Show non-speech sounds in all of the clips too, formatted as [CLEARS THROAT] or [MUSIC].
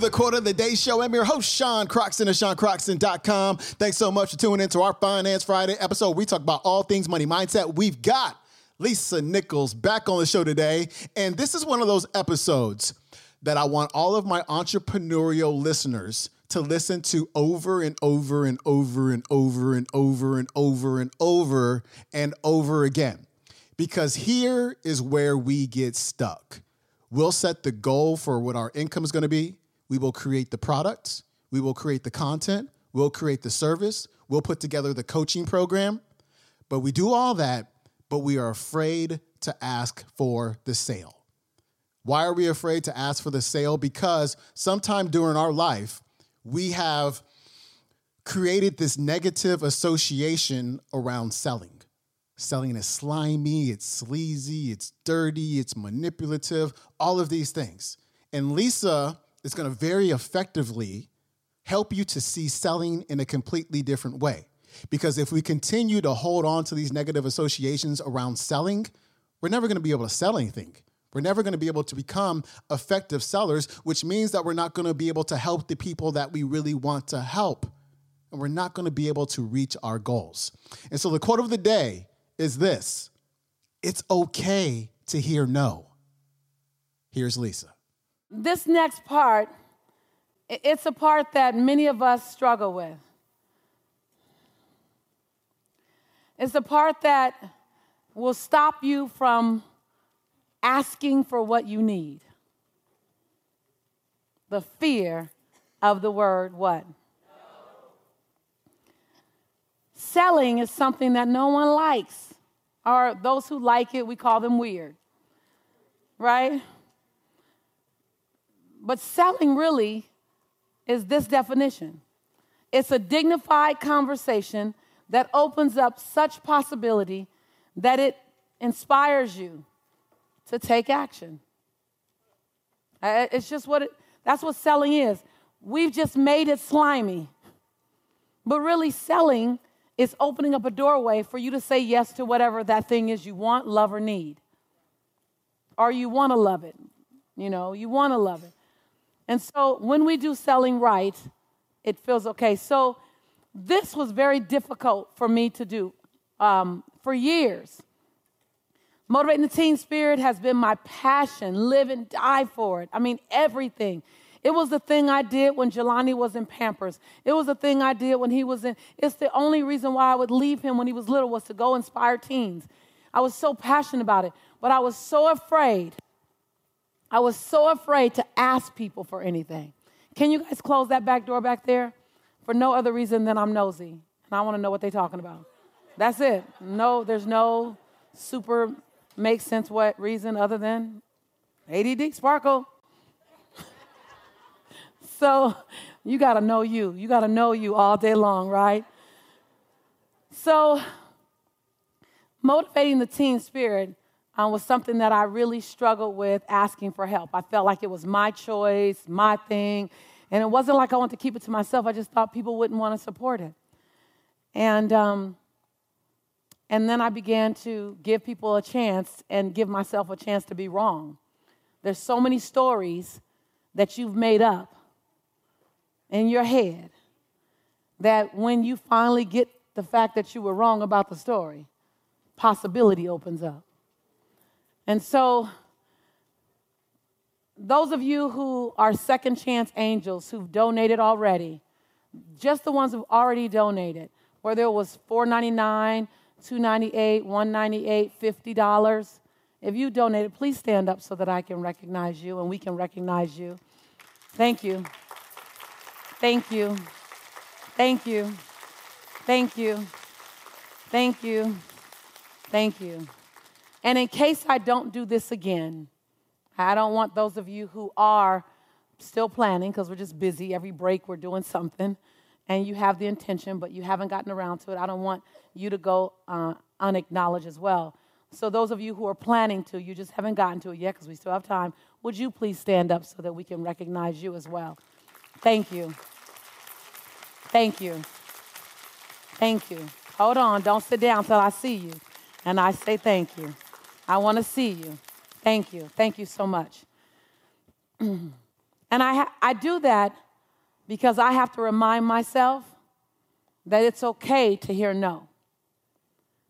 the Quote of the Day Show. I'm your host, Sean Croxton of SeanCroxton.com. Thanks so much for tuning into our Finance Friday episode. We talk about all things money mindset. We've got Lisa Nichols back on the show today. And this is one of those episodes that I want all of my entrepreneurial listeners to listen to over and over and over and over and over and over and over and over again. Because here is where we get stuck. We'll set the goal for what our income is going to be. We will create the products. We will create the content. We'll create the service. We'll put together the coaching program. But we do all that, but we are afraid to ask for the sale. Why are we afraid to ask for the sale? Because sometime during our life, we have created this negative association around selling. Selling is slimy, it's sleazy, it's dirty, it's manipulative, all of these things. And Lisa is going to very effectively help you to see selling in a completely different way. Because if we continue to hold on to these negative associations around selling, we're never going to be able to sell anything. We're never going to be able to become effective sellers, which means that we're not going to be able to help the people that we really want to help. And we're not going to be able to reach our goals. And so the quote of the day is this It's okay to hear no. Here's Lisa. This next part, it's a part that many of us struggle with. It's the part that will stop you from asking for what you need. The fear of the word what? Selling is something that no one likes, or those who like it, we call them weird, right? But selling really is this definition it's a dignified conversation that opens up such possibility that it inspires you to take action. It's just what it, that's what selling is. We've just made it slimy. But really, selling is opening up a doorway for you to say yes to whatever that thing is you want, love, or need. Or you want to love it. You know, you want to love it. And so when we do selling right, it feels okay. So this was very difficult for me to do um, for years. Motivating the teen spirit has been my passion. Live and die for it. I mean, everything. It was the thing I did when Jelani was in Pampers. It was the thing I did when he was in. It's the only reason why I would leave him when he was little was to go inspire teens. I was so passionate about it, but I was so afraid. I was so afraid to ask people for anything. Can you guys close that back door back there? For no other reason than I'm nosy and I want to know what they're talking about. That's it. No, there's no super make sense what reason other than ADD sparkle. [LAUGHS] so you got to know you. You got to know you all day long, right? So motivating the teen spirit uh, was something that I really struggled with asking for help. I felt like it was my choice, my thing. And it wasn't like I wanted to keep it to myself. I just thought people wouldn't want to support it. And um, and then I began to give people a chance and give myself a chance to be wrong. There's so many stories that you've made up in your head that when you finally get the fact that you were wrong about the story, possibility opens up. And so, those of you who are second chance angels who've donated already, just the ones who've already donated, whether it was 499 298 198 $50. If you donated, please stand up so that I can recognize you and we can recognize you. Thank you. Thank you. Thank you. Thank you. Thank you. Thank you. And in case I don't do this again, I don't want those of you who are still planning, because we're just busy. Every break, we're doing something and you have the intention, but you haven't gotten around to it, I don't want you to go uh, unacknowledged as well. So, those of you who are planning to, you just haven't gotten to it yet because we still have time, would you please stand up so that we can recognize you as well? Thank you. Thank you. Thank you. Hold on, don't sit down till I see you. And I say thank you. I want to see you. Thank you. Thank you so much. [CLEARS THROAT] And I, ha- I do that because I have to remind myself that it's okay to hear no.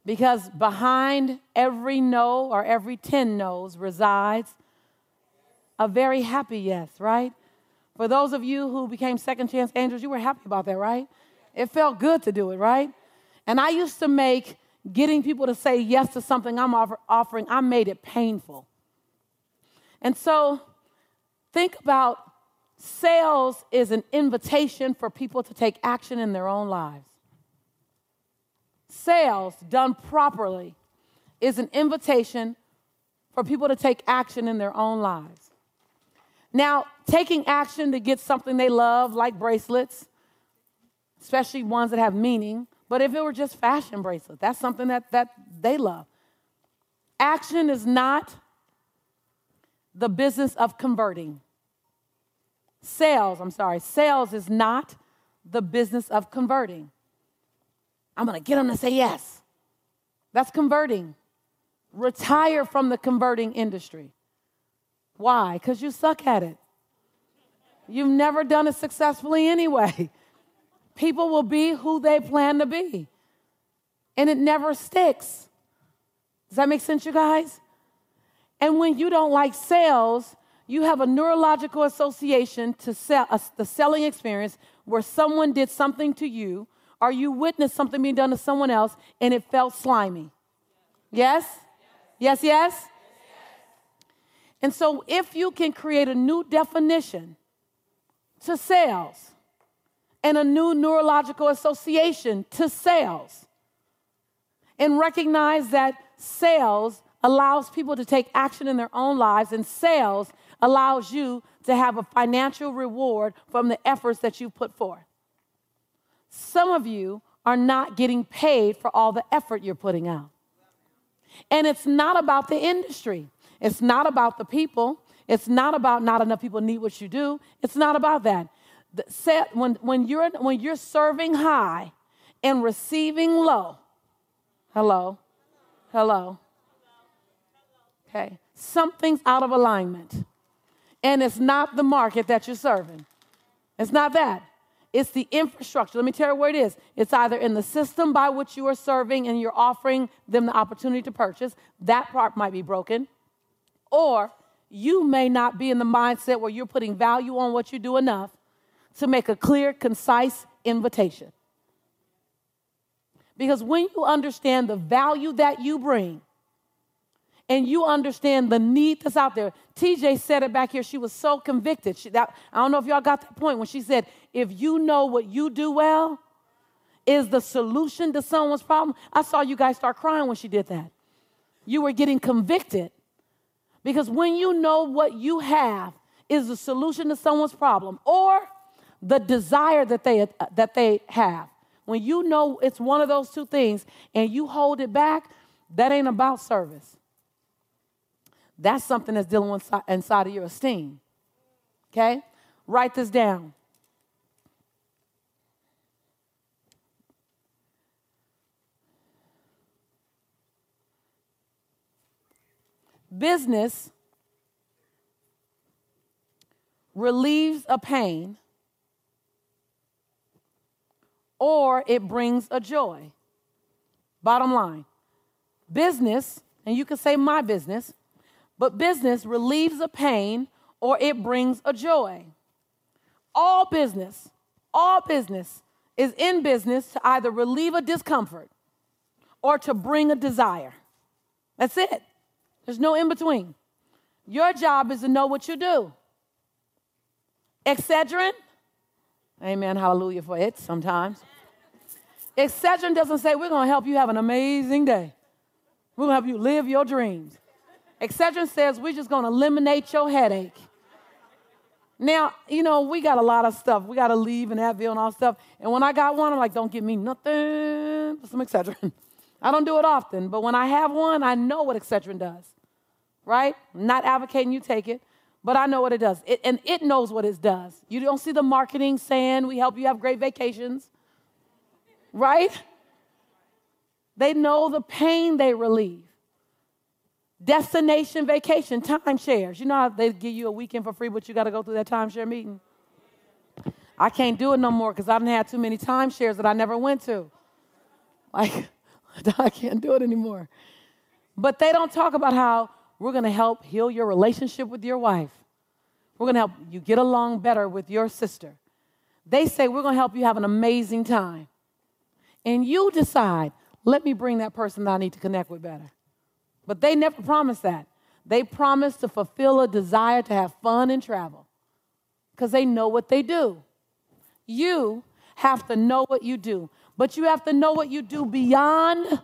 Because behind every no or every 10 no's resides a very happy yes, right? For those of you who became second chance angels, you were happy about that, right? It felt good to do it, right? And I used to make getting people to say yes to something I'm offer- offering, I made it painful. And so think about sales is an invitation for people to take action in their own lives. Sales done properly is an invitation for people to take action in their own lives. Now, taking action to get something they love, like bracelets, especially ones that have meaning, but if it were just fashion bracelets, that's something that, that they love. Action is not the business of converting. Sales, I'm sorry, sales is not the business of converting. I'm gonna get them to say yes. That's converting. Retire from the converting industry. Why? Because you suck at it. You've never done it successfully anyway. [LAUGHS] People will be who they plan to be, and it never sticks. Does that make sense, you guys? And when you don't like sales, you have a neurological association to sell, uh, the selling experience where someone did something to you or you witnessed something being done to someone else and it felt slimy. Yes? Yes, yes? And so if you can create a new definition to sales and a new neurological association to sales and recognize that sales allows people to take action in their own lives and sales allows you to have a financial reward from the efforts that you put forth. Some of you are not getting paid for all the effort you're putting out. And it's not about the industry. It's not about the people. It's not about not enough people need what you do. It's not about that. Set, when, when, you're, when you're serving high and receiving low, hello, hello, okay, something's out of alignment. And it's not the market that you're serving. It's not that. It's the infrastructure. Let me tell you where it is. It's either in the system by which you are serving and you're offering them the opportunity to purchase. That part might be broken. Or you may not be in the mindset where you're putting value on what you do enough to make a clear, concise invitation. Because when you understand the value that you bring, and you understand the need that's out there. TJ said it back here. She was so convicted. She, that, I don't know if y'all got that point when she said, if you know what you do well is the solution to someone's problem. I saw you guys start crying when she did that. You were getting convicted. Because when you know what you have is the solution to someone's problem or the desire that they, that they have, when you know it's one of those two things and you hold it back, that ain't about service. That's something that's dealing with inside of your esteem. Okay? Write this down. Business relieves a pain or it brings a joy. Bottom line business, and you can say my business, but business relieves a pain or it brings a joy. All business, all business is in business to either relieve a discomfort or to bring a desire. That's it. There's no in between. Your job is to know what you do. Excedrin, amen, hallelujah for it sometimes. Excedrin doesn't say we're going to help you have an amazing day. We're going to help you live your dreams. Excedrin says we're just going to eliminate your headache. Now, you know, we got a lot of stuff. We got Aleve and Advil and all stuff. And when I got one, I'm like, don't give me nothing but some Excedrin. [LAUGHS] I don't do it often, but when I have one, I know what Excedrin does, right? Not advocating you take it, but I know what it does. It, and it knows what it does. You don't see the marketing saying we help you have great vacations, right? They know the pain they relieve. Destination vacation, timeshares. You know how they give you a weekend for free, but you got to go through that timeshare meeting? I can't do it no more because I didn't have too many timeshares that I never went to. Like, [LAUGHS] I can't do it anymore. But they don't talk about how we're going to help heal your relationship with your wife. We're going to help you get along better with your sister. They say we're going to help you have an amazing time. And you decide, let me bring that person that I need to connect with better. But they never promise that. They promise to fulfill a desire to have fun and travel because they know what they do. You have to know what you do, but you have to know what you do beyond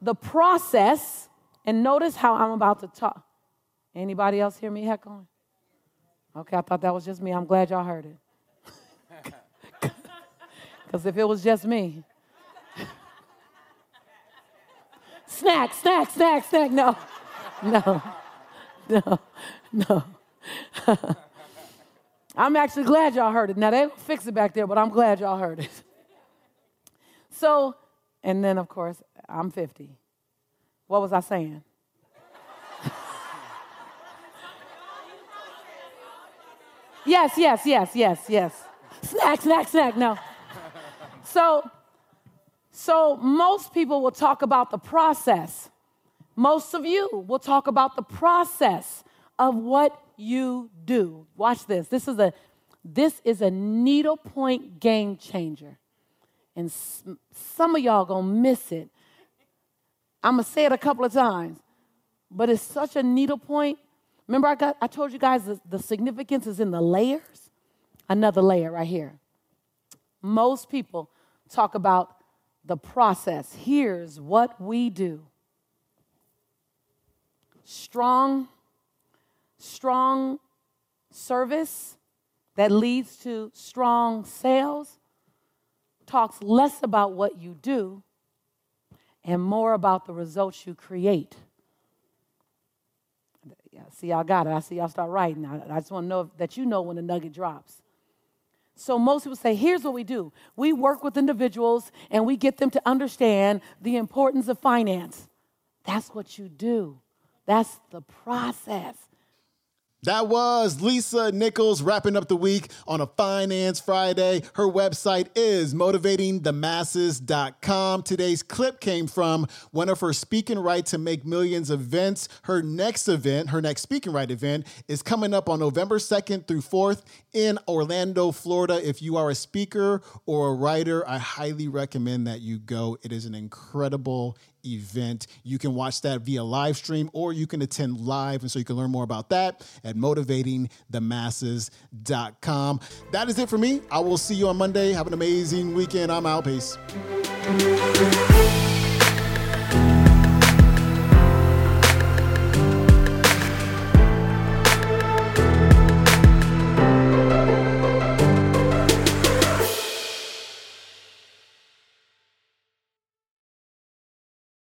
the process. And notice how I'm about to talk. Anybody else hear me heckling? Okay, I thought that was just me. I'm glad y'all heard it. [LAUGHS] Because if it was just me, [LAUGHS] snack, snack, snack, snack. No, no, no, no. [LAUGHS] I'm actually glad y'all heard it. Now, they fix it back there, but I'm glad y'all heard it. So, and then, of course, I'm 50. What was I saying? [LAUGHS] yes, yes, yes, yes, yes. Snack, snack, snack. No. So, so most people will talk about the process. Most of you will talk about the process of what you do. Watch this. This is a this is a needlepoint game changer. And some of y'all going to miss it. I'm to say it a couple of times. But it's such a needle point. Remember I got I told you guys the, the significance is in the layers? Another layer right here. Most people talk about the process. Here's what we do strong, strong service that leads to strong sales talks less about what you do and more about the results you create. Yeah, see, y'all got it. I see y'all start writing. I, I just want to know that you know when the nugget drops. So most people say, here's what we do. We work with individuals and we get them to understand the importance of finance. That's what you do. That's the process. That was Lisa Nichols wrapping up the week on a Finance Friday. Her website is motivatingthemasses.com. Today's clip came from one of her Speak and Write to Make Millions events. Her next event, her next Speak and Write event, is coming up on November 2nd through 4th in Orlando, Florida. If you are a speaker or a writer, I highly recommend that you go. It is an incredible event. You can watch that via live stream or you can attend live. And so you can learn more about that at motivatingthemasses.com. That is it for me. I will see you on Monday. Have an amazing weekend. I'm out. Peace.